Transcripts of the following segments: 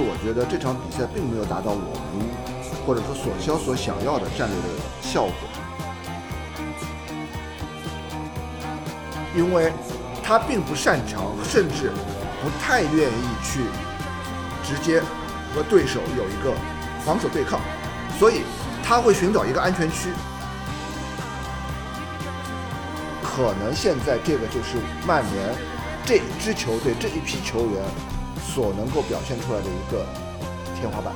我觉得这场比赛并没有达到我们或者说索肖所想要的战略的效果，因为他并不擅长，甚至不太愿意去直接和对手有一个防守对抗，所以他会寻找一个安全区。可能现在这个就是曼联这支球队这一批球员所能够表现出来的一个天花板。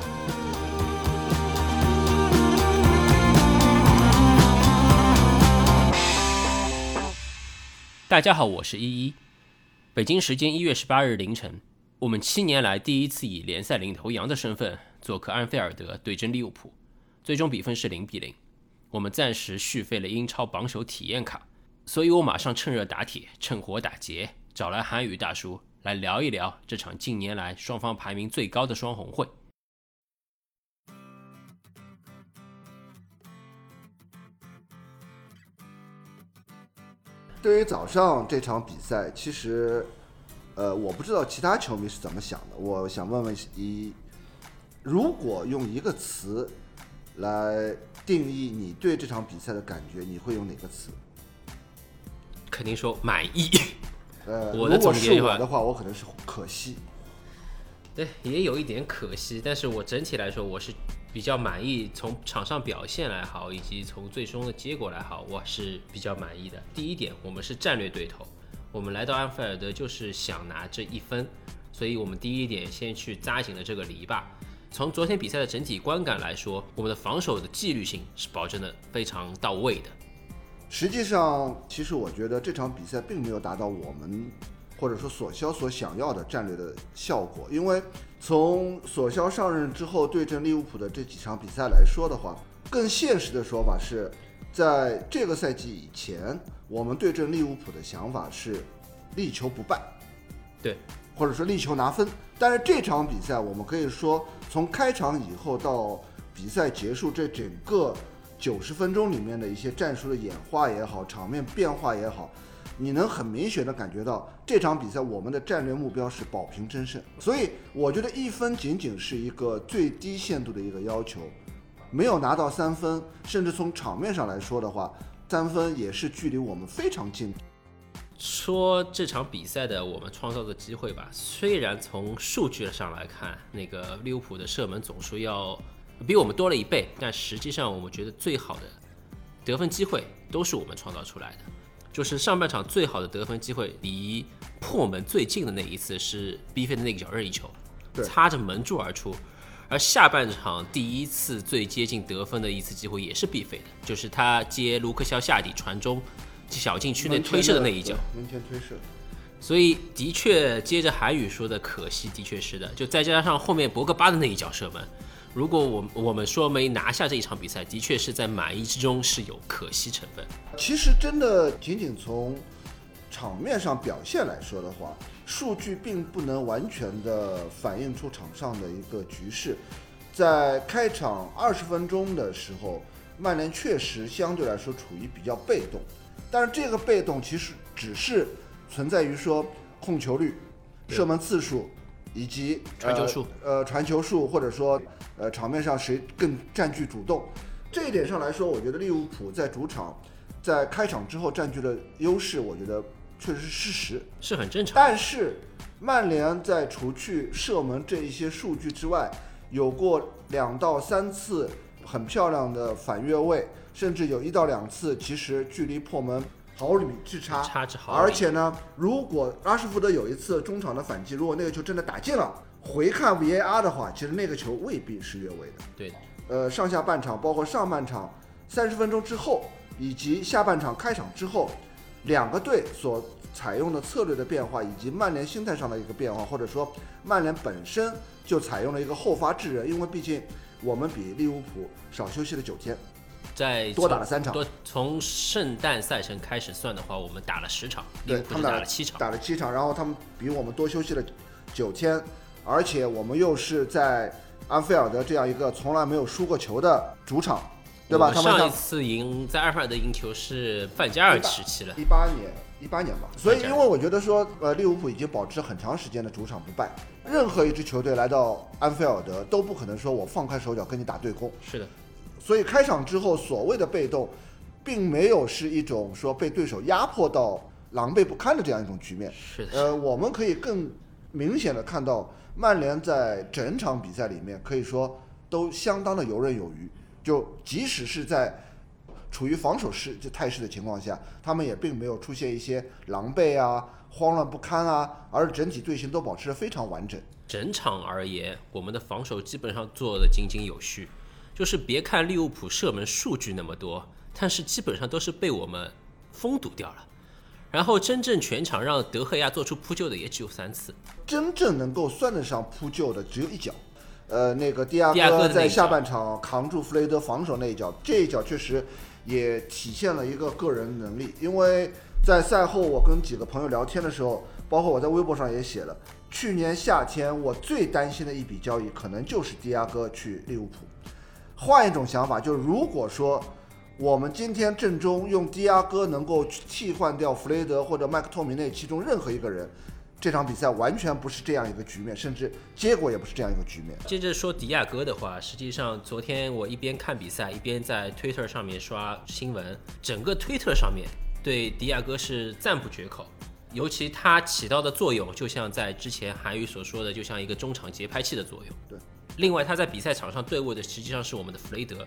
大家好，我是依依。北京时间一月十八日凌晨，我们七年来第一次以联赛领头羊的身份做客安菲尔德对阵利物浦，最终比分是零比零。我们暂时续费了英超榜首体验卡。所以我马上趁热打铁，趁火打劫，找来韩语大叔来聊一聊这场近年来双方排名最高的双红会。对于早上这场比赛，其实，呃，我不知道其他球迷是怎么想的。我想问问一，如果用一个词来定义你对这场比赛的感觉，你会用哪个词？肯定说满意。呃，我的总结的话，我可能是可惜。对，也有一点可惜，但是我整体来说，我是比较满意。从场上表现来好，以及从最终的结果来好，我是比较满意的。第一点，我们是战略对头，我们来到安菲尔德就是想拿这一分，所以我们第一点先去扎紧了这个篱笆。从昨天比赛的整体观感来说，我们的防守的纪律性是保证的非常到位的。实际上，其实我觉得这场比赛并没有达到我们或者说索肖所想要的战略的效果。因为从索肖上任之后对阵利物浦的这几场比赛来说的话，更现实的说法是，在这个赛季以前，我们对阵利物浦的想法是力求不败，对，或者说力求拿分。但是这场比赛，我们可以说从开场以后到比赛结束这整个。九十分钟里面的一些战术的演化也好，场面变化也好，你能很明显的感觉到这场比赛我们的战略目标是保平争胜。所以我觉得一分仅仅是一个最低限度的一个要求，没有拿到三分，甚至从场面上来说的话，三分也是距离我们非常近。说这场比赛的我们创造的机会吧，虽然从数据上来看，那个利物浦的射门总数要。比我们多了一倍，但实际上我们觉得最好的得分机会都是我们创造出来的。就是上半场最好的得分机会，离破门最近的那一次是 B 费的那个脚任意球，擦着门柱而出。而下半场第一次最接近得分的一次机会也是 B 费的，就是他接卢克肖下底传中，小禁区内推射的那一脚，门前推射。所以的确，接着韩宇说的可惜，的确是的。就再加上后面博格巴的那一脚射门。如果我我们说没拿下这一场比赛，的确是在满意之中是有可惜成分。其实真的仅仅从场面上表现来说的话，数据并不能完全的反映出场上的一个局势。在开场二十分钟的时候，曼联确实相对来说处于比较被动，但是这个被动其实只是存在于说控球率、射门次数。以及传球数，呃，传球数，或者说，呃，场面上谁更占据主动，这一点上来说，我觉得利物浦在主场，在开场之后占据了优势，我觉得确实是事实，是很正常。但是，曼联在除去射门这一些数据之外，有过两到三次很漂亮的反越位，甚至有一到两次其实距离破门。毫厘米之差，差之毫而且呢，如果拉什福德有一次中场的反击，如果那个球真的打进了，回看 VAR 的话，其实那个球未必是越位的。对，呃，上下半场，包括上半场三十分钟之后，以及下半场开场之后，两个队所采用的策略的变化，以及曼联心态上的一个变化，或者说曼联本身就采用了一个后发制人，因为毕竟我们比利物浦少休息了九天。在多打了三场，多从圣诞赛程开始算的话，我们打了十场，对，他们打了七场，打了七场，然后他们比我们多休息了九天，而且我们又是在安菲尔德这样一个从来没有输过球的主场，对吧？他们上一次赢在安菲尔法德赢球是范加尔时期了，一八年，一八年吧。所以，因为我觉得说，呃，利物浦已经保持很长时间的主场不败，任何一支球队来到安菲尔德都不可能说我放开手脚跟你打对攻。是的，所以开场之后所谓的被动，并没有是一种说被对手压迫到狼狈不堪的这样一种局面。是的，呃，我们可以更明显的看到，曼联在整场比赛里面可以说都相当的游刃有余。就即使是在处于防守势这态势的情况下，他们也并没有出现一些狼狈啊、慌乱不堪啊，而整体队形都保持得非常完整。整场而言，我们的防守基本上做得井井有序。就是别看利物浦射门数据那么多，但是基本上都是被我们封堵掉了。然后真正全场让德赫亚做出扑救的也只有三次。真正能够算得上扑救的只有一脚，呃，那个迪亚哥在下半场扛住弗雷德防守那一脚，这一脚确实也体现了一个个人能力。因为在赛后我跟几个朋友聊天的时候，包括我在微博上也写了，去年夏天我最担心的一笔交易可能就是迪亚哥去利物浦。换一种想法，就是如果说我们今天阵中用迪亚哥能够替换掉弗雷德或者麦克托米内其中任何一个人，这场比赛完全不是这样一个局面，甚至结果也不是这样一个局面。接着说迪亚哥的话，实际上昨天我一边看比赛，一边在 Twitter 上面刷新闻，整个 Twitter 上面对迪亚哥是赞不绝口。尤其他起到的作用，就像在之前韩语所说的，就像一个中场节拍器的作用。对。另外，他在比赛场上对位的实际上是我们的弗雷德，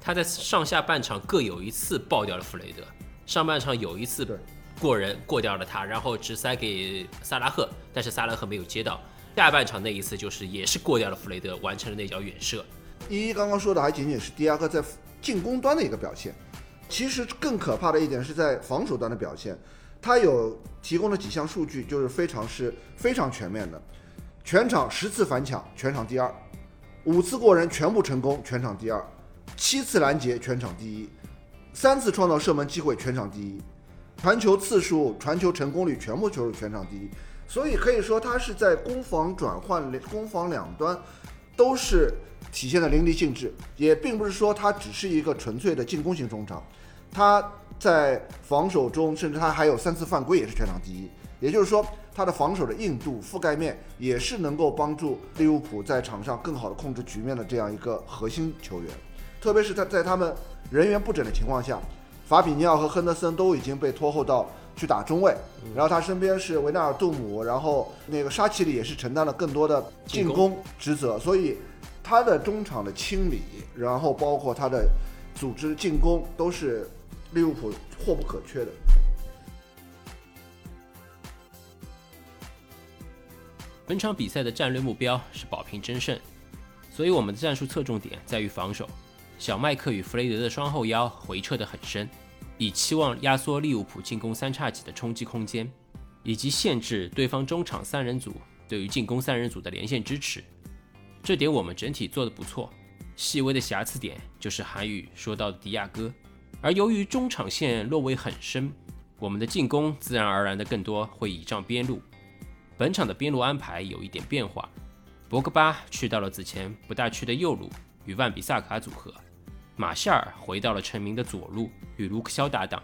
他在上下半场各有一次爆掉了弗雷德，上半场有一次对过人过掉了他，然后直塞给萨拉赫，但是萨拉赫没有接到。下半场那一次就是也是过掉了弗雷德，完成了那脚远射。一一刚刚说的还仅仅是迪亚哥在进攻端的一个表现，其实更可怕的一点是在防守端的表现。他有提供了几项数据就是非常是非常全面的，全场十次反抢，全场第二；五次过人全部成功，全场第二；七次拦截，全场第一；三次创造射门机会，全场第一；传球次数、传球成功率全部都是全场第一。所以可以说他是在攻防转换、攻防两端都是体现的淋漓尽致，也并不是说他只是一个纯粹的进攻型中场，他在防守中，甚至他还有三次犯规，也是全场第一。也就是说，他的防守的硬度、覆盖面也是能够帮助利物浦在场上更好的控制局面的这样一个核心球员。特别是他在他们人员不整的情况下，法比尼奥和亨德森都已经被拖后到去打中卫，然后他身边是维纳尔杜姆，然后那个沙奇里也是承担了更多的进进攻职责，所以他的中场的清理，然后包括他的组织进攻，都是利物浦或不可缺的。本场比赛的战略目标是保平争胜，所以我们的战术侧重点在于防守。小麦克与弗雷德的双后腰回撤得很深，以期望压缩利物浦进攻三叉戟的冲击空间，以及限制对方中场三人组对于进攻三人组的连线支持。这点我们整体做得不错。细微的瑕疵点就是韩语说到的迪亚哥，而由于中场线落位很深，我们的进攻自然而然的更多会倚仗边路。本场的边路安排有一点变化，博格巴去到了此前不大去的右路与万比萨卡组合，马夏尔回到了成名的左路与卢克肖搭档。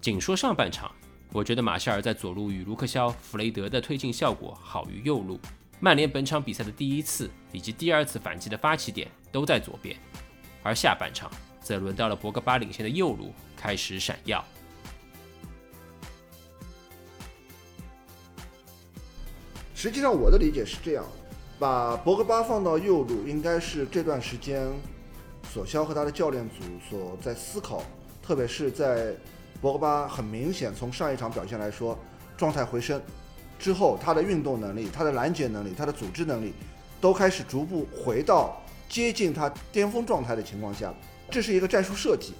仅说上半场，我觉得马夏尔在左路与卢克肖、弗雷德的推进效果好于右路。曼联本场比赛的第一次以及第二次反击的发起点都在左边，而下半场则轮到了博格巴领先的右路开始闪耀。实际上，我的理解是这样：把博格巴放到右路，应该是这段时间索肖和他的教练组所在思考，特别是在博格巴很明显从上一场表现来说，状态回升之后，他的运动能力、他的拦截能力、他的组织能力，都开始逐步回到接近他巅峰状态的情况下，这是一个战术设计。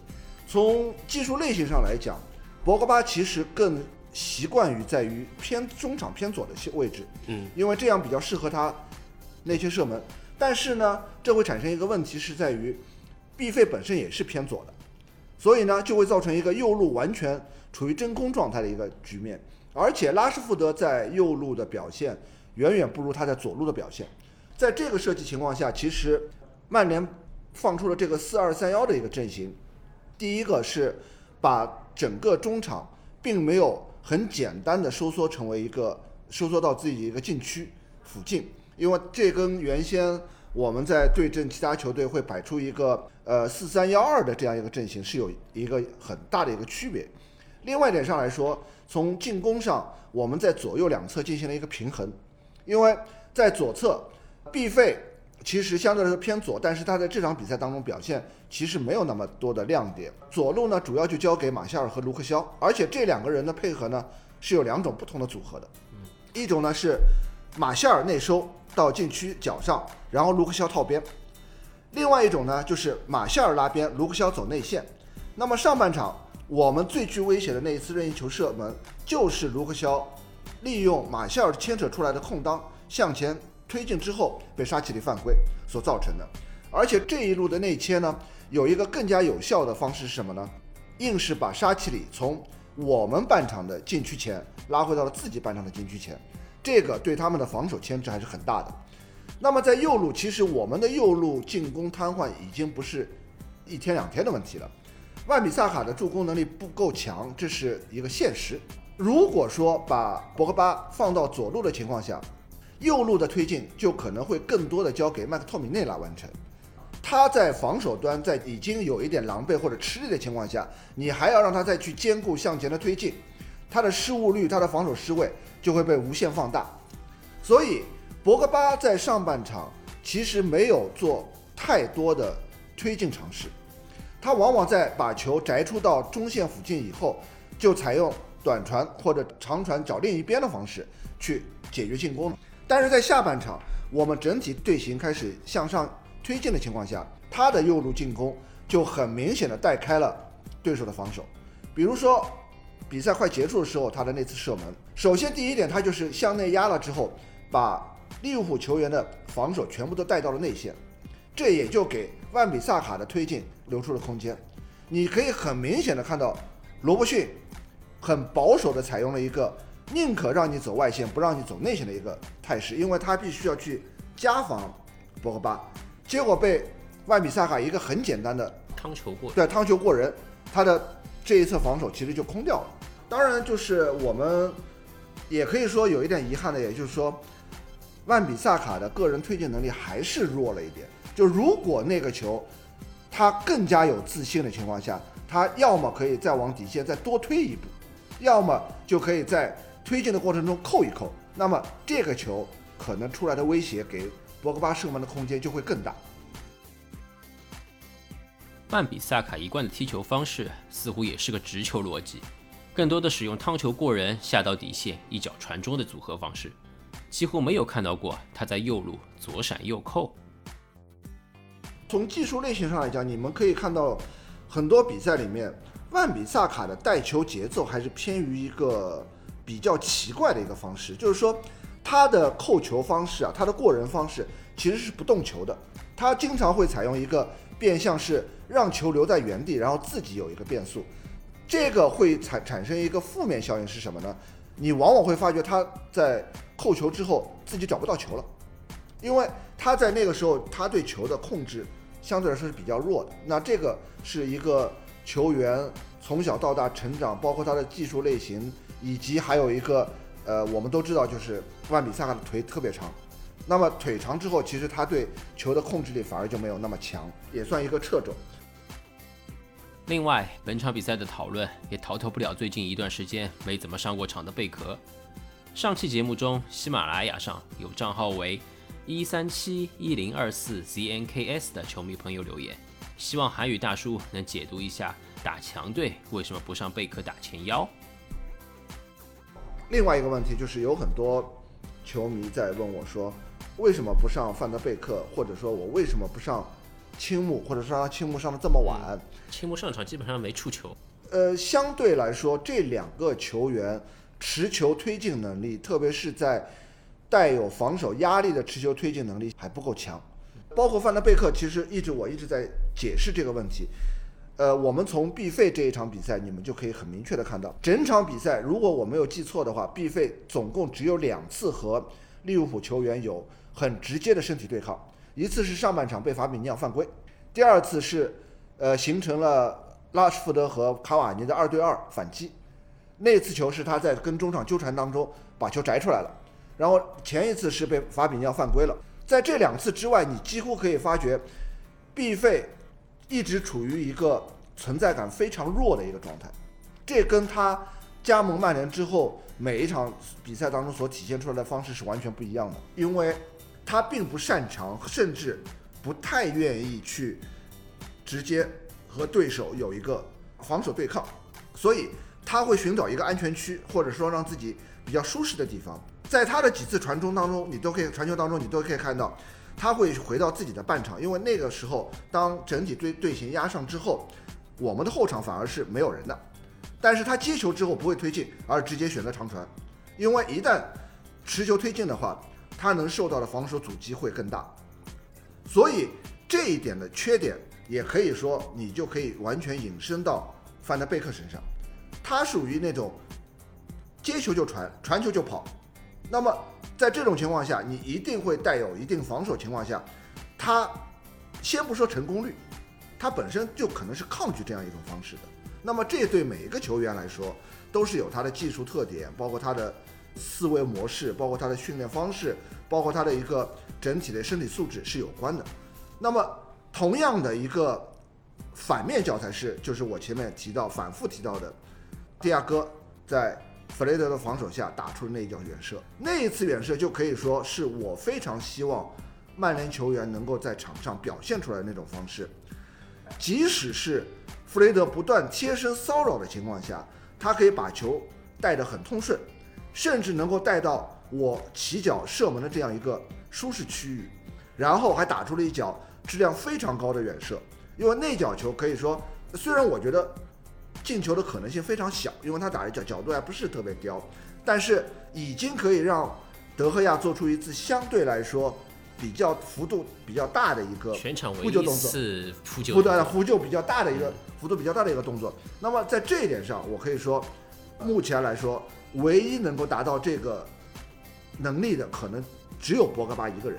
从技术类型上来讲，博格巴其实更习惯于在于偏中场偏左的位置，嗯，因为这样比较适合他内切射门。但是呢，这会产生一个问题是在于毕费本身也是偏左的，所以呢就会造成一个右路完全处于真空状态的一个局面。而且拉什福德在右路的表现远远不如他在左路的表现。在这个设计情况下，其实曼联放出了这个四二三幺的一个阵型。第一个是把整个中场并没有很简单的收缩成为一个收缩到自己一个禁区附近，因为这跟原先我们在对阵其他球队会摆出一个呃四三幺二的这样一个阵型是有一个很大的一个区别。另外一点上来说，从进攻上我们在左右两侧进行了一个平衡，因为在左侧毕费其实相对来说偏左，但是他在这场比赛当中表现其实没有那么多的亮点。左路呢主要就交给马夏尔和卢克肖，而且这两个人的配合呢是有两种不同的组合的，一种呢是马夏尔内收到禁区脚上，然后卢克肖套边；另外一种呢就是马夏尔拉边，卢克肖走内线。那么上半场。我们最具威胁的那一次任意球射门，就是卢克肖利用马夏尔牵扯出来的空当向前推进之后被沙奇里犯规所造成的。而且这一路的内切呢，有一个更加有效的方式是什么呢？硬是把沙奇里从我们半场的禁区前拉回到了自己半场的禁区前，这个对他们的防守牵制还是很大的。那么在右路，其实我们的右路进攻瘫痪已经不是一天两天的问题了。万比萨卡的助攻能力不够强，这是一个现实。如果说把博格巴放到左路的情况下，右路的推进就可能会更多的交给麦克托米内来完成。他在防守端在已经有一点狼狈或者吃力的情况下，你还要让他再去兼顾向前的推进，他的失误率、他的防守失位就会被无限放大。所以博格巴在上半场其实没有做太多的推进尝试。他往往在把球摘出到中线附近以后，就采用短传或者长传找另一边的方式去解决进攻。但是在下半场，我们整体队形开始向上推进的情况下，他的右路进攻就很明显的带开了对手的防守。比如说，比赛快结束的时候，他的那次射门，首先第一点，他就是向内压了之后，把利物浦球员的防守全部都带到了内线。这也就给万比萨卡的推进留出了空间。你可以很明显的看到，罗伯逊很保守的采用了一个宁可让你走外线，不让你走内线的一个态势，因为他必须要去加防博格巴。结果被万比萨卡一个很简单的汤球过，对汤球过人，他的这一侧防守其实就空掉了。当然，就是我们也可以说有一点遗憾的，也就是说，万比萨卡的个人推进能力还是弱了一点。就如果那个球，他更加有自信的情况下，他要么可以再往底线再多推一步，要么就可以在推进的过程中扣一扣。那么这个球可能出来的威胁给博格巴射门的空间就会更大。万比萨卡一贯的踢球方式似乎也是个直球逻辑，更多的使用趟球过人下到底线一脚传中的组合方式，几乎没有看到过他在右路左闪右扣。从技术类型上来讲，你们可以看到很多比赛里面，万比萨卡的带球节奏还是偏于一个比较奇怪的一个方式，就是说他的扣球方式啊，他的过人方式其实是不动球的，他经常会采用一个变相是让球留在原地，然后自己有一个变速，这个会产产生一个负面效应是什么呢？你往往会发觉他在扣球之后自己找不到球了，因为他在那个时候他对球的控制。相对来说是比较弱的。那这个是一个球员从小到大成长，包括他的技术类型，以及还有一个呃，我们都知道就是万比萨卡的腿特别长。那么腿长之后，其实他对球的控制力反而就没有那么强，也算一个掣肘。另外，本场比赛的讨论也逃脱不了最近一段时间没怎么上过场的贝壳。上期节目中，喜马拉雅上有账号为。一三七一零二四 znks 的球迷朋友留言，希望韩语大叔能解读一下打强队为什么不上贝克打前腰。另外一个问题就是有很多球迷在问我说，为什么不上范德贝克，或者说我为什么不上青木，或者说让青木上的这么晚？青木上场基本上没触球。呃，相对来说，这两个球员持球推进能力，特别是在。带有防守压力的持球推进能力还不够强，包括范德贝克，其实一直我一直在解释这个问题。呃，我们从毕费这一场比赛，你们就可以很明确的看到，整场比赛如果我没有记错的话，毕费总共只有两次和利物浦球员有很直接的身体对抗，一次是上半场被法比尼奥犯规，第二次是呃形成了拉什福德和卡瓦尼的二对二反击，那次球是他在跟中场纠缠当中把球摘出来了，然后前一次是被法比尼奥犯规了。在这两次之外，你几乎可以发觉毕费一直处于一个存在感非常弱的一个状态，这跟他加盟曼联之后每一场比赛当中所体现出来的方式是完全不一样的，因为他并不擅长，甚至不太愿意去直接和对手有一个防守对抗，所以他会寻找一个安全区，或者说让自己比较舒适的地方。在他的几次传中当中，你都可以传球当中，你都可以看到，他会回到自己的半场，因为那个时候当整体队队形压上之后，我们的后场反而是没有人的。但是他接球之后不会推进，而直接选择长传，因为一旦持球推进的话，他能受到的防守阻击会更大。所以这一点的缺点，也可以说你就可以完全引申到范德贝克身上，他属于那种接球就传，传球就跑。那么在这种情况下，你一定会带有一定防守情况下，他先不说成功率，他本身就可能是抗拒这样一种方式的。那么这对每一个球员来说，都是有他的技术特点，包括他的思维模式，包括他的训练方式，包括他的一个整体的身体素质是有关的。那么同样的一个反面教材是，就是我前面提到、反复提到的，蒂亚戈在。弗雷德的防守下打出的那一脚远射，那一次远射就可以说是我非常希望曼联球员能够在场上表现出来的那种方式。即使是弗雷德不断贴身骚扰的情况下，他可以把球带得很通顺，甚至能够带到我起脚射门的这样一个舒适区域，然后还打出了一脚质量非常高的远射。因为那脚球可以说，虽然我觉得。进球的可能性非常小，因为他打的角角度还不是特别刁，但是已经可以让德赫亚做出一次相对来说比较幅度比较大的一个全场唯一次扑救，不断的呼救比较大的一个幅度比较大的一个动作。那么在这一点上，我可以说，目前来说，唯一能够达到这个能力的，可能只有博格巴一个人。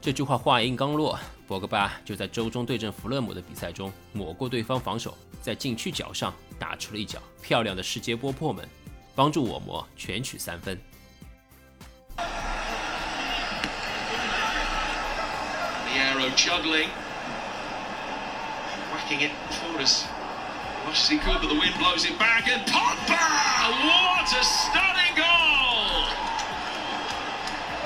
这句话话音刚落，博格巴就在周中对阵弗勒姆的比赛中抹过对方防守，在禁区角上。打出了一脚漂亮的世界波破门，帮助我魔全取三分。The arrow juggling, whacking it forward as much as he could, but the wind blows it back, and Pogba! What a stunning goal!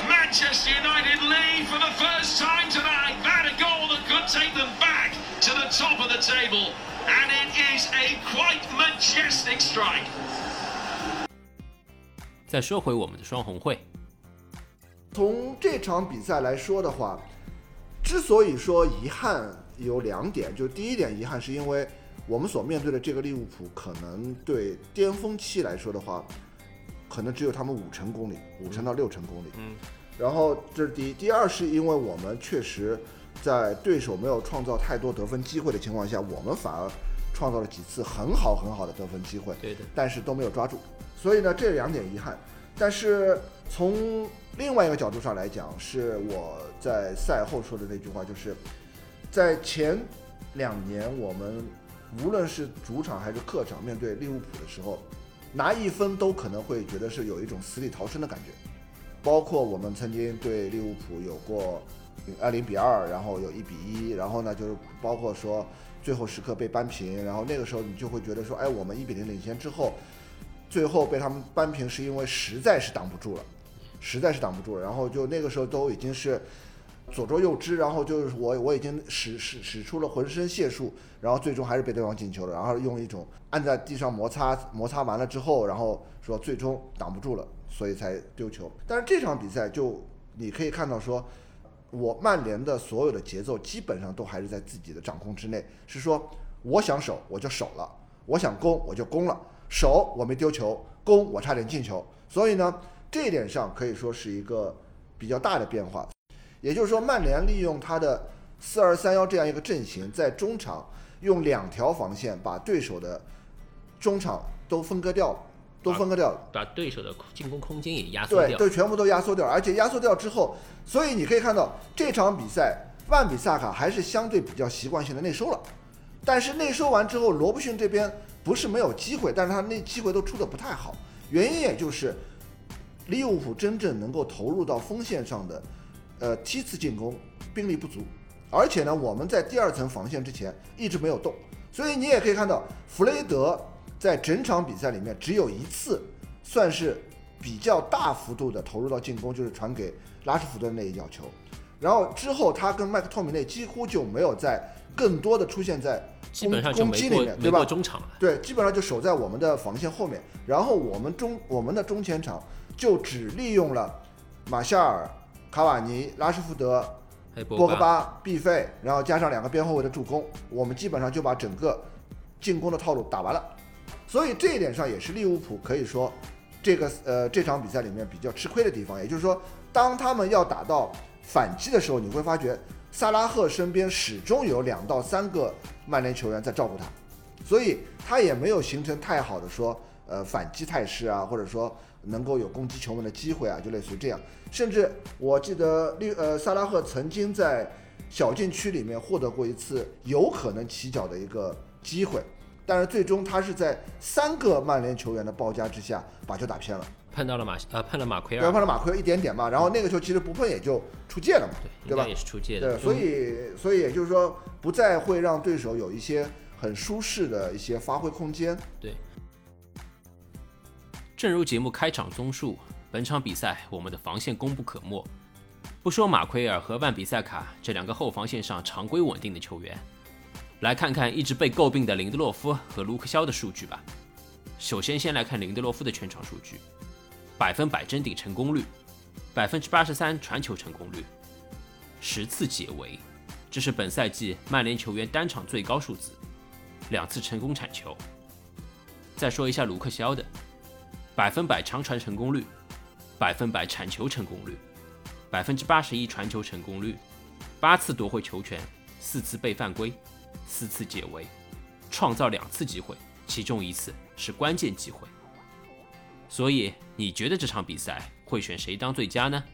Manchester United lead for the first time tonight. That a goal that could take them back to the top of the table. And it is a quite majestic strike。再说回我们的双红会，从这场比赛来说的话，之所以说遗憾有两点，就第一点遗憾是因为我们所面对的这个利物浦，可能对巅峰期来说的话，可能只有他们五成功力，五成到六成功力。嗯，然后这是第一，第二是因为我们确实。在对手没有创造太多得分机会的情况下，我们反而创造了几次很好很好的得分机会，对的，但是都没有抓住。所以呢，这两点遗憾。但是从另外一个角度上来讲，是我在赛后说的那句话，就是在前两年我们无论是主场还是客场面对利物浦的时候，拿一分都可能会觉得是有一种死里逃生的感觉。包括我们曾经对利物浦有过。二零比二，然后有一比一，然后呢，就是包括说最后时刻被扳平，然后那个时候你就会觉得说，哎，我们一比零领先之后，最后被他们扳平是因为实在是挡不住了，实在是挡不住了，然后就那个时候都已经是左捉右支，然后就是我我已经使使使出了浑身解数，然后最终还是被对方进球了，然后用一种按在地上摩擦摩擦完了之后，然后说最终挡不住了，所以才丢球。但是这场比赛就你可以看到说。我曼联的所有的节奏基本上都还是在自己的掌控之内，是说我想守我就守了，我想攻我就攻了，守我没丢球，攻我差点进球，所以呢，这一点上可以说是一个比较大的变化。也就是说，曼联利用他的四二三幺这样一个阵型，在中场用两条防线把对手的中场都分割掉了。都分割掉了，把对手的进攻空间也压缩掉，对，都全部都压缩掉，而且压缩掉之后，所以你可以看到这场比赛万比萨卡还是相对比较习惯性的内收了。但是内收完之后，罗伯逊这边不是没有机会，但是他那机会都出的不太好，原因也就是利物浦真正能够投入到锋线上的，呃，梯次进攻兵力不足，而且呢，我们在第二层防线之前一直没有动，所以你也可以看到，弗雷德在整场比赛里面只有一次算是比较大幅度的投入到进攻，就是传给拉什福德的那一脚球，然后之后他跟麦克托米内几乎就没有在更多的出现在基本上就没攻击里面，对吧？中场了。对，基本上就守在我们的防线后面，然后我们中我们的中前场就只利用了马夏尔、卡瓦尼、拉什福德、博格巴，巴、毕费，然后加上两个边后卫的助攻，我们基本上就把整个进攻的套路打完了。所以这一点上也是利物浦可以说这个呃这场比赛里面比较吃亏的地方，也就是说，当他们要打到反击的时候，你会发觉萨拉赫身边始终有两到三个曼联球员在照顾他，所以他也没有形成太好的说呃反击态势啊，或者说能够有攻击球门的机会啊，就类似于这样。甚至我记得利呃萨拉赫曾经在小禁区里面获得过一次有可能起脚的一个机会，但是最终他是在三个曼联球员的包夹之下把球打偏了，碰到了马呃碰了马奎尔对，尔，碰了马奎尔一点点嘛，然后那个球其实不碰也就出界了嘛，对，对吧也是出界的。对，所以所以也就是说不再会让对手有一些很舒适的一些发挥空间。对。正如节目开场综述，本场比赛我们的防线功不可没。不说马奎尔和万比赛卡这两个后防线上常规稳定的球员，来看看一直被诟病的林德洛夫和卢克肖的数据吧。首先，先来看林德洛夫的全场数据：百分百争顶成功率，百分之八十三传球成功率，十次解围，这是本赛季曼联球员单场最高数字，两次成功铲球。再说一下卢克肖的，百分百长传成功率，百分百铲球成功率，百分之八十一传球成功率，八次夺回球权，四次被犯规，四次解围，创造两次机会，其中一次是关键机会。所以你觉得这场比赛会选谁当最佳呢？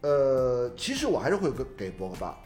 呃，其实我还是会给给博格巴，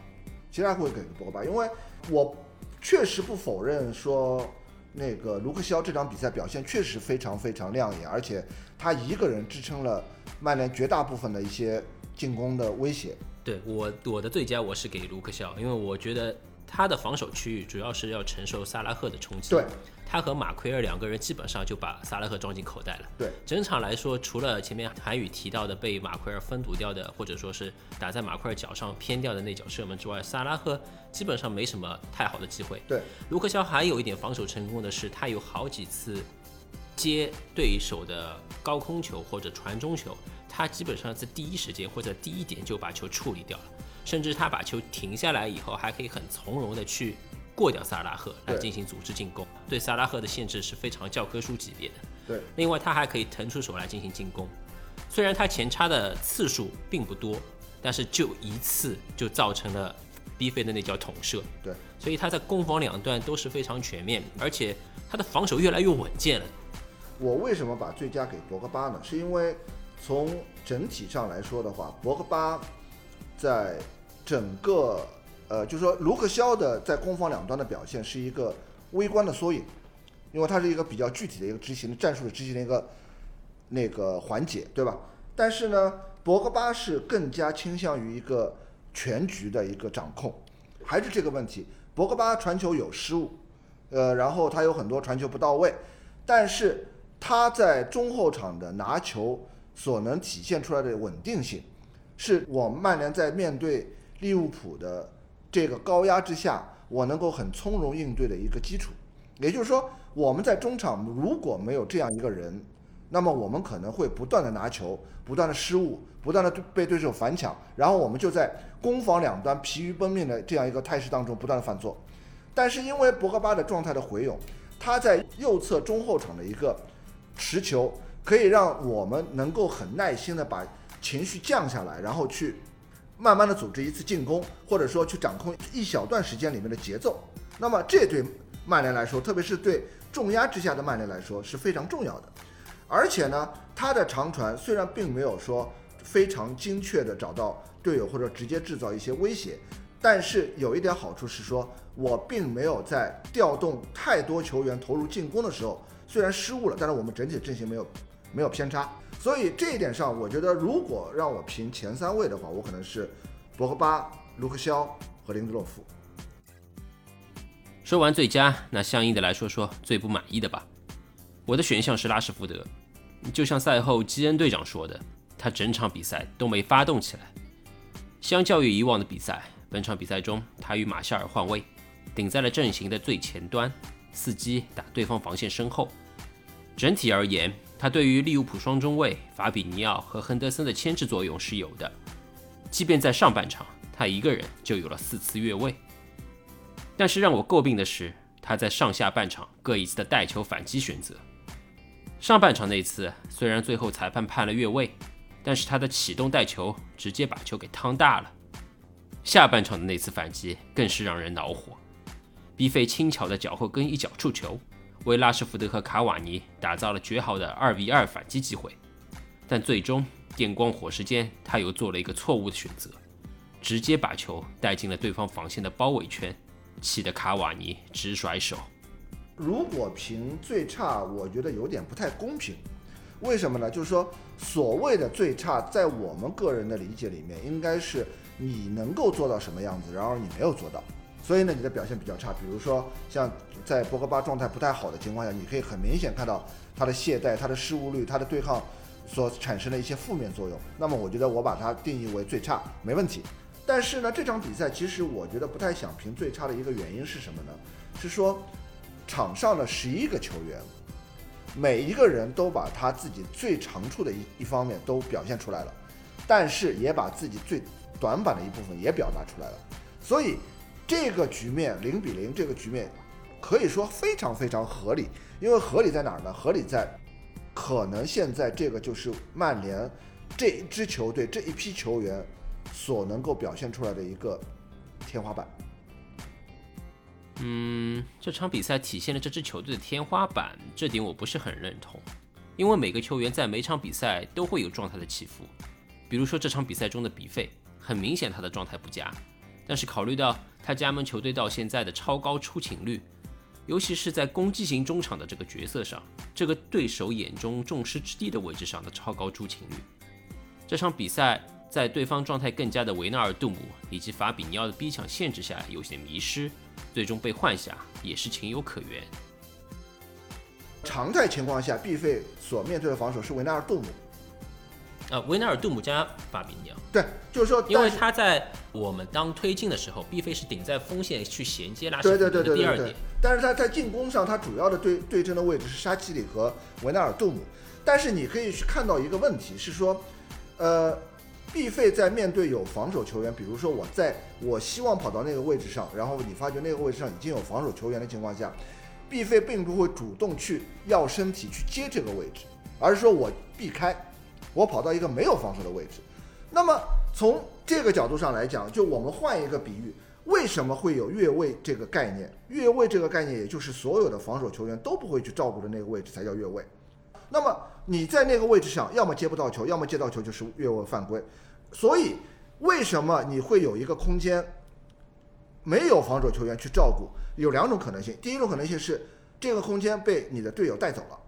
其实还会给博格巴，因为我确实不否认说那个卢克肖这场比赛表现确实非常非常亮眼，而且他一个人支撑了曼联绝大部分的一些进攻的威胁。对我我的最佳我是给卢克肖，因为我觉得他的防守区域主要是要承受萨拉赫的冲击。对，他和马奎尔两个人基本上就把萨拉赫装进口袋了。对，整场来说，除了前面韩宇提到的被马奎尔封堵掉的，或者说是打在马奎尔脚上偏掉的那脚射门之外，萨拉赫基本上没什么太好的机会。对，卢克肖还有一点防守成功的是，他有好几次接对手的高空球或者传中球，他基本上在第一时间或者第一点就把球处理掉了，甚至他把球停下来以后，还可以很从容的去过掉萨拉赫来进行组织进攻，对萨拉赫的限制是非常教科书级别的。对，另外，他还可以腾出手来进行进攻。虽然他前插的次数并不多，但是就一次就造成了 B 飞的那脚捅射。对，所以他在攻防两端都是非常全面，而且他的防守越来越稳健了。我为什么把最佳给博格巴呢？是因为从整体上来说的话，博格巴在整个呃，就是说卢克肖的在攻防两端的表现是一个微观的缩影，因为它是一个比较具体的一个执行的战术的执行的一个那个环节，对吧？但是呢，博格巴是更加倾向于一个全局的一个掌控，还是这个问题，博格巴传球有失误，呃，然后他有很多传球不到位，但是他在中后场的拿球所能体现出来的稳定性，是我曼联在面对利物浦的这个高压之下，我能够很从容应对的一个基础。也就是说，我们在中场如果没有这样一个人，那么我们可能会不断的拿球，不断的失误，不断的被对手反抢，然后我们就在攻防两端疲于奔命的这样一个态势当中不断的犯错。但是因为博格巴的状态的回勇，他在右侧中后场的一个持球，可以让我们能够很耐心的把情绪降下来，然后去慢慢的组织一次进攻，或者说去掌控一小段时间里面的节奏。那么这对曼联来说，特别是对重压之下的曼联来说是非常重要的。而且呢，他的长传虽然并没有说非常精确的找到队友或者直接制造一些威胁，但是有一点好处是说，我并没有在调动太多球员投入进攻的时候，虽然失误了，但是我们整体阵型没有没有偏差。所以这一点上，我觉得如果让我评前三位的话，我可能是博格巴、卢克肖和林德洛夫。说完最佳，那相应的来说说最不满意的吧。我的选项是拉什福德，就像赛后基恩队长说的，他整场比赛都没发动起来。相较于以往的比赛，本场比赛中他与马夏尔换位，顶在了阵型的最前端，伺机打对方防线身后。整体而言，他对于利物浦双中卫法比尼奥和亨德森的牵制作用是有的。即便在上半场，他一个人就有了四次越位。但是让我诟病的是，他在上下半场各一次的带球反击选择。上半场那次虽然最后裁判判了越位，但是他的启动带球直接把球给趟大了。下半场的那次反击更是让人恼火。比费轻巧的脚后跟一脚触球，为拉什福德和卡瓦尼打造了绝好的二 v 二反击机会，但最终电光火石间他又做了一个错误的选择，直接把球带进了对方防线的包围圈，气得卡瓦尼直甩手。如果评最差，我觉得有点不太公平。为什么呢？就是说，所谓的最差，在我们个人的理解里面，应该是你能够做到什么样子，然而你没有做到，所以呢，你的表现比较差。比如说，像在博格巴状态不太好的情况下，你可以很明显看到他的懈怠、他的失误率、他的对抗所产生的一些负面作用。那么，我觉得我把它定义为最差，没问题。但是呢，这场比赛其实我觉得不太想评最差的一个原因是什么呢？是说。场上的十一个球员，每一个人都把他自己最长处的一一方面都表现出来了，但是也把自己最短板的一部分也表达出来了。所以这个局面零比零，这个局面可以说非常非常合理。因为合理在哪儿呢？合理在可能现在这个就是曼联这一支球队这一批球员所能够表现出来的一个天花板。嗯，这场比赛体现了这支球队的天花板，这点我不是很认同。因为每个球员在每场比赛都会有状态的起伏，比如说这场比赛中的比费，很明显他的状态不佳。但是考虑到他加盟球队到现在的超高出勤率，尤其是在攻击型中场的这个角色上，这个对手眼中众矢之的的位置上的超高出勤率，这场比赛在对方状态更佳的维纳尔杜姆以及法比尼奥的逼抢限制下有些迷失。最终被换下也是情有可原。常态情况下，毕费所面对的防守是维纳尔杜姆。呃，维纳尔杜姆加法比尼奥。对，就是说，因为他在我们当推进的时候，必费是顶在锋线去衔接拉什福德的第二点。但是他在进攻上，他主要的对对阵的位置是沙奇里和维纳尔杜姆。但是你可以去看到一个问题是说，呃。毕费在面对有防守球员，比如说我在我希望跑到那个位置上，然后你发觉那个位置上已经有防守球员的情况下，毕费并不会主动去要身体去接这个位置，而是说我避开，我跑到一个没有防守的位置。那么从这个角度上来讲，就我们换一个比喻，为什么会有越位这个概念？越位这个概念，也就是所有的防守球员都不会去照顾的那个位置才叫越位。那么你在那个位置上，要么接不到球，要么接到球就是越位犯规。所以，为什么你会有一个空间没有防守球员去照顾？有两种可能性。第一种可能性是这个空间被你的队友带走了，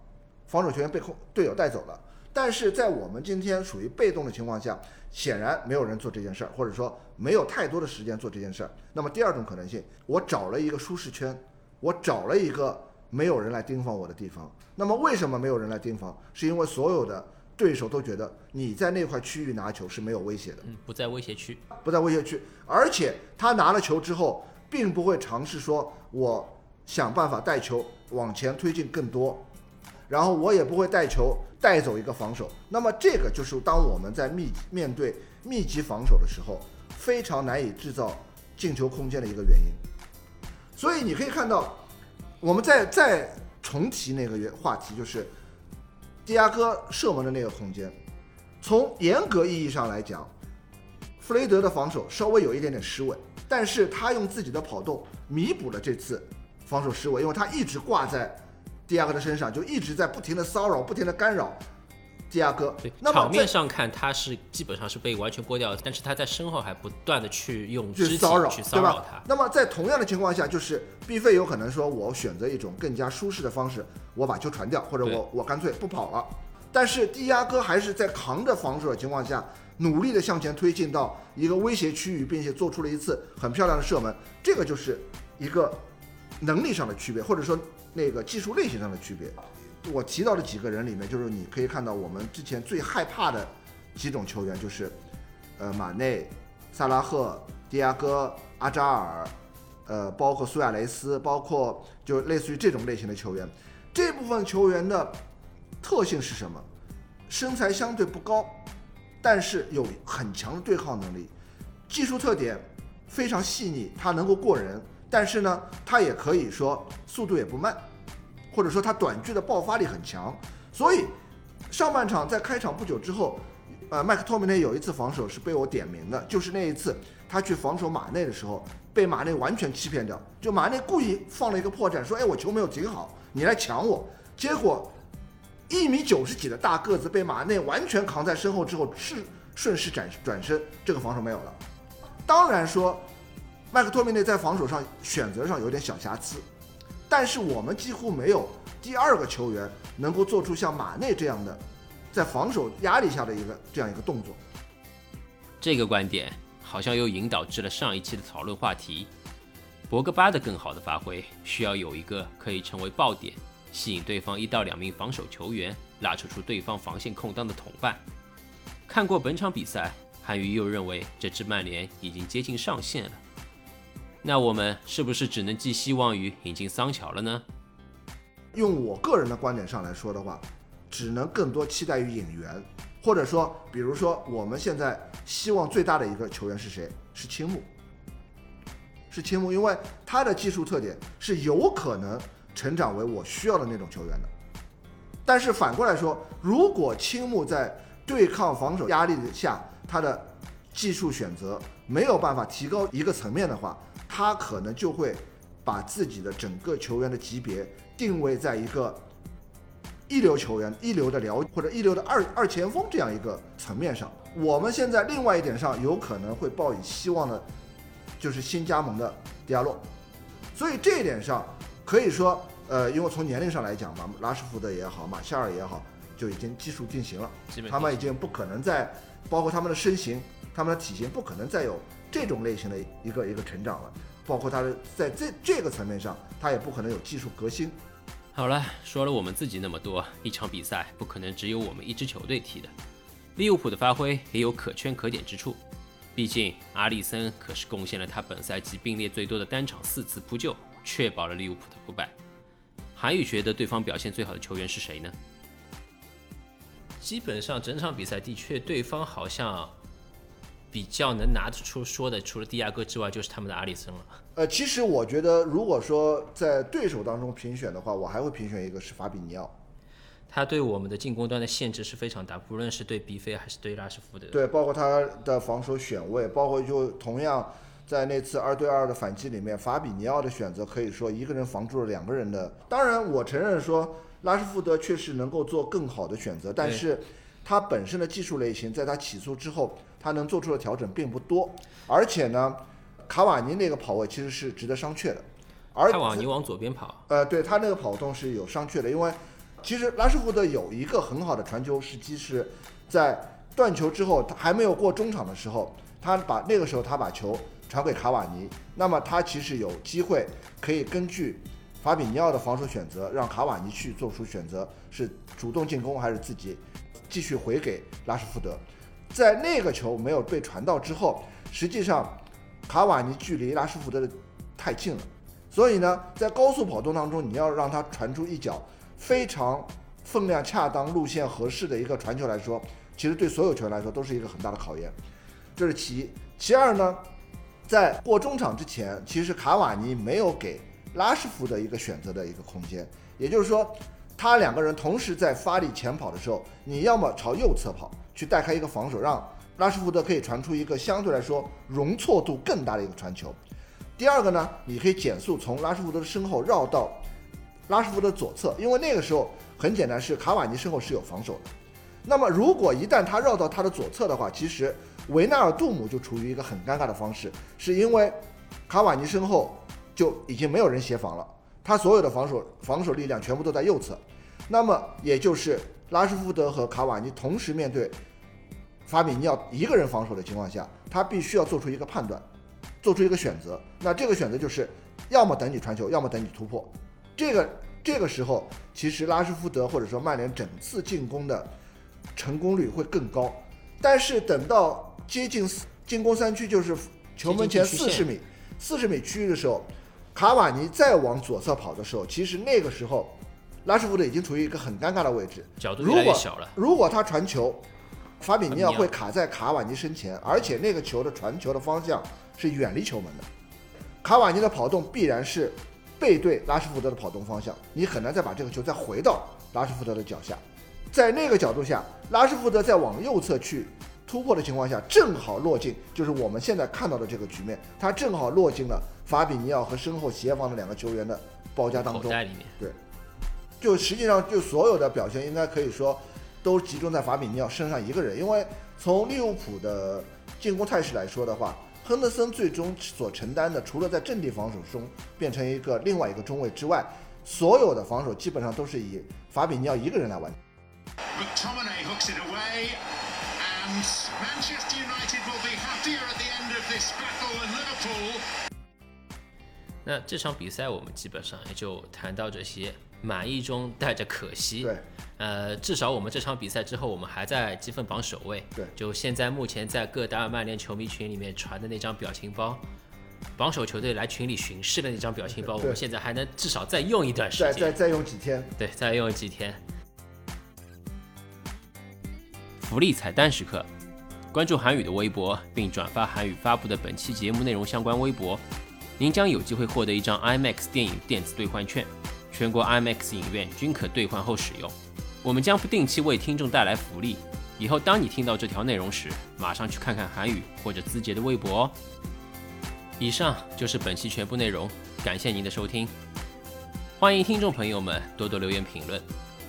防守球员被空队友带走了。但是在我们今天属于被动的情况下，显然没有人做这件事儿，或者说没有太多的时间做这件事儿。那么第二种可能性，我找了一个舒适圈，我找了一个没有人来盯防我的地方。那么为什么没有人来盯防？是因为所有的。对手都觉得你在那块区域拿球是没有威胁的，嗯，不在威胁区，不在威胁区，而且他拿了球之后，并不会尝试说我想办法带球往前推进更多，然后我也不会带球带走一个防守。那么这个就是当我们在密面对密集防守的时候，非常难以制造进球空间的一个原因。所以你可以看到，我们再再重提那个话题，就是。迪亚哥射门的那个空间，从严格意义上来讲，弗雷德的防守稍微有一点点失位，但是他用自己的跑动弥补了这次防守失位，因为他一直挂在迪亚哥的身上，就一直在不停的骚扰、不停的干扰，迪亚哥对。那么场面上看，他是基本上是被完全剥掉的，但是他在身后还不断的去用去骚扰，去骚扰他？。那么在同样的情况下，就是毕费有可能说，我选择一种更加舒适的方式，我把球传掉，或者我我干脆不跑了。但是迪亚哥还是在扛着防守的情况下，努力的向前推进到一个威胁区域，并且做出了一次很漂亮的射门。这个就是一个能力上的区别，或者说那个技术类型上的区别。我提到的几个人里面，就是你可以看到我们之前最害怕的几种球员，就是呃马内、萨拉赫、迪亚哥、阿扎尔，呃，包括苏亚雷斯，包括就类似于这种类型的球员。这部分球员的特性是什么？身材相对不高，但是有很强的对抗能力，技术特点非常细腻，他能够过人，但是呢，他也可以说速度也不慢，或者说他短距的爆发力很强。所以上半场在开场不久之后，呃，麦克托米内有一次防守是被我点名的，就是那一次他去防守马内的时候，被马内完全欺骗掉。就马内故意放了一个破绽，说：“哎，我球没有顶好，你来抢我。”结果一米九十几的大个子被马内完全扛在身后之后，是顺势转转身，这个防守没有了。当然说，麦克托米内在防守上选择上有点小瑕疵，但是我们几乎没有第二个球员能够做出像马内这样的，在防守压力下的一个这样一个动作。这个观点好像又引导至了上一期的讨论话题。博格巴的更好的发挥，需要有一个可以成为爆点，吸引对方一到两名防守球员，拉扯出对方防线空当的同伴。看过本场比赛，韩宇又认为这支曼联已经接近上限了。那我们是不是只能寄希望于引进桑乔了呢？用我个人的观点上来说的话，只能更多期待于引援，或者说，比如说我们现在希望最大的一个球员是谁？是青木，是青木，因为他的技术特点是有可能成长为我需要的那种球员的。但是反过来说，如果青木在对抗防守压力下，他的技术选择没有办法提高一个层面的话，他可能就会把自己的整个球员的级别定位在一个一流球员、一流的僚或者一流的二二前锋这样一个层面上。我们现在另外一点上有可能会抱以希望的，就是新加盟的迪亚洛。所以这一点上可以说，呃，因为从年龄上来讲嘛，拉什福德也好，马夏尔也好，就已经技术定型了。他们已经不可能再，包括他们的身形、他们的体型，不可能再有这种类型的一个一个成长了。包括他的在这这个层面上，他也不可能有技术革新。好了，说了我们自己那么多，一场比赛不可能只有我们一支球队踢的。利物浦的发挥也有可圈可点之处，毕竟阿里森可是贡献了他本赛季并列最多的单场四次扑救，确保了利物浦的不败。韩宇觉得对方表现最好的球员是谁呢？基本上整场比赛的确，对方好像比较能拿得出说的，除了迪亚哥之外，就是他们的阿里森了。呃，其实我觉得，如果说在对手当中评选的话，我还会评选一个是法比尼奥。他对我们的进攻端的限制是非常大，不论是对比菲还是对拉什福德。对，包括他的防守选位，包括就同样在那次二对二的反击里面，法比尼奥的选择可以说一个人防住了两个人的。当然，我承认说拉什福德确实能够做更好的选择，但是他本身的技术类型在他起诉之后，他能做出的调整并不多。而且呢，卡瓦尼那个跑位其实是值得商榷的。而卡瓦尼往左边跑，呃，对他那个跑动是有商榷的，因为其实拉什福德有一个很好的传球时机是在断球之后，他还没有过中场的时候，他把那个时候他把球传给卡瓦尼，那么他其实有机会可以根据法比尼奥的防守选择，让卡瓦尼去做出选择，是主动进攻还是自己继续回给拉什福德。在那个球没有被传到之后，实际上卡瓦尼距离拉什福德的太近了。所以呢，在高速跑动当中，你要让他传出一脚非常分量恰当、路线合适的一个传球来说，其实对所有球员来说都是一个很大的考验。这是其一。其二呢，在过中场之前，其实卡瓦尼没有给拉什福德一个选择的一个空间，也就是说，他两个人同时在发力前跑的时候，你要么朝右侧跑去带开一个防守，让拉什福德可以传出一个相对来说容错度更大的一个传球。第二个呢，你可以减速从拉什福德的身后绕到拉什福德左侧，因为那个时候很简单，是卡瓦尼身后是有防守的。那么如果一旦他绕到他的左侧的话，其实维纳尔杜姆就处于一个很尴尬的方式，是因为卡瓦尼身后就已经没有人协防了，他所有的防守防守力量全部都在右侧，那么也就是拉什福德和卡瓦尼同时面对法比尼奥一个人防守的情况下，他必须要做出一个判断，做出一个选择。那这个选择就是要么等你传球，要么等你突破。这个这个时候，其实拉什福德或者说曼联整次进攻的成功率会更高。但是等到接近四进攻三区，就是球门前四十米、四十米区域的时候，卡瓦尼再往左侧跑的时候，其实那个时候拉什福德已经处于一个很尴尬的位置，角度越来越小了。如果他传球，法比尼奥会卡在卡瓦尼身前，而且那个球的传球的方向是远离球门的。卡瓦尼的跑动必然是背对拉什福德的跑动方向，你很难再把这个球再回到拉什福德的脚下。在那个角度下，拉什福德再往右侧去突破的情况下，正好落进，就是我们现在看到的这个局面，他正好落进了法比尼奥和身后协防的两个球员的包夹当中。里面，对，就实际上就所有的表现应该可以说都集中在法比尼奥身上一个人，因为从利物浦的进攻态势来说的话，亨德森最终所承担的，除了在阵地防守中变成一个另外一个中卫之外，所有的防守基本上都是以法比尼奥一个人来完成。那这场比赛我们基本上也就谈到这些，满意中带着可惜。对，呃，至少我们这场比赛之后，我们还在积分榜首位。对就现在目前在各大曼联球迷群里面传的那张表情包，榜首球队来群里巡视的那张表情包，我们现在还能至少再用一段时间。再再再用几天，对，再用几天。福利彩蛋时刻，关注韩语的微博，并转发韩语发布的本期节目内容相关微博，您将有机会获得一张 IMAX 电影电子兑换券，全国 IMAX 影院均可兑换后使用。我们将不定期为听众带来福利，以后当你听到这条内容时，马上去看看韩语或者资杰的微博哦。以上就是本期全部内容，感谢您的收听。欢迎听众朋友们多多留言评论，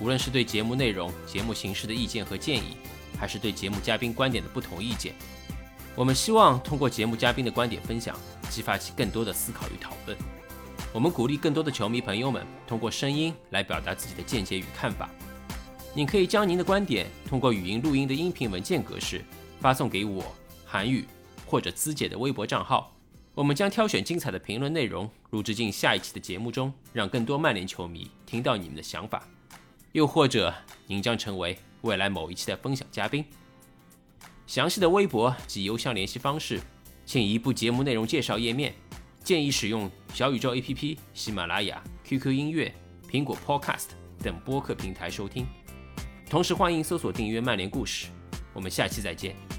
无论是对节目内容、节目形式的意见和建议，还是对节目嘉宾观点的不同意见，我们希望通过节目嘉宾的观点分享，激发起更多的思考与讨论。我们鼓励更多的球迷朋友们通过声音来表达自己的见解与看法。您可以将您的观点通过语音录音的音频文件格式发送给我韩语或者资姐的微博账号，我们将挑选精彩的评论内容录制进下一期的节目中，让更多曼联球迷听到你们的想法。又或者您将成为未来某一期的分享嘉宾。详细的微博及邮箱联系方式，请移步节目内容介绍页面。建议使用小宇宙 APP、喜马拉雅、QQ 音乐、苹果 Podcast 等播客平台收听。同时欢迎搜索订阅曼联故事。我们下期再见。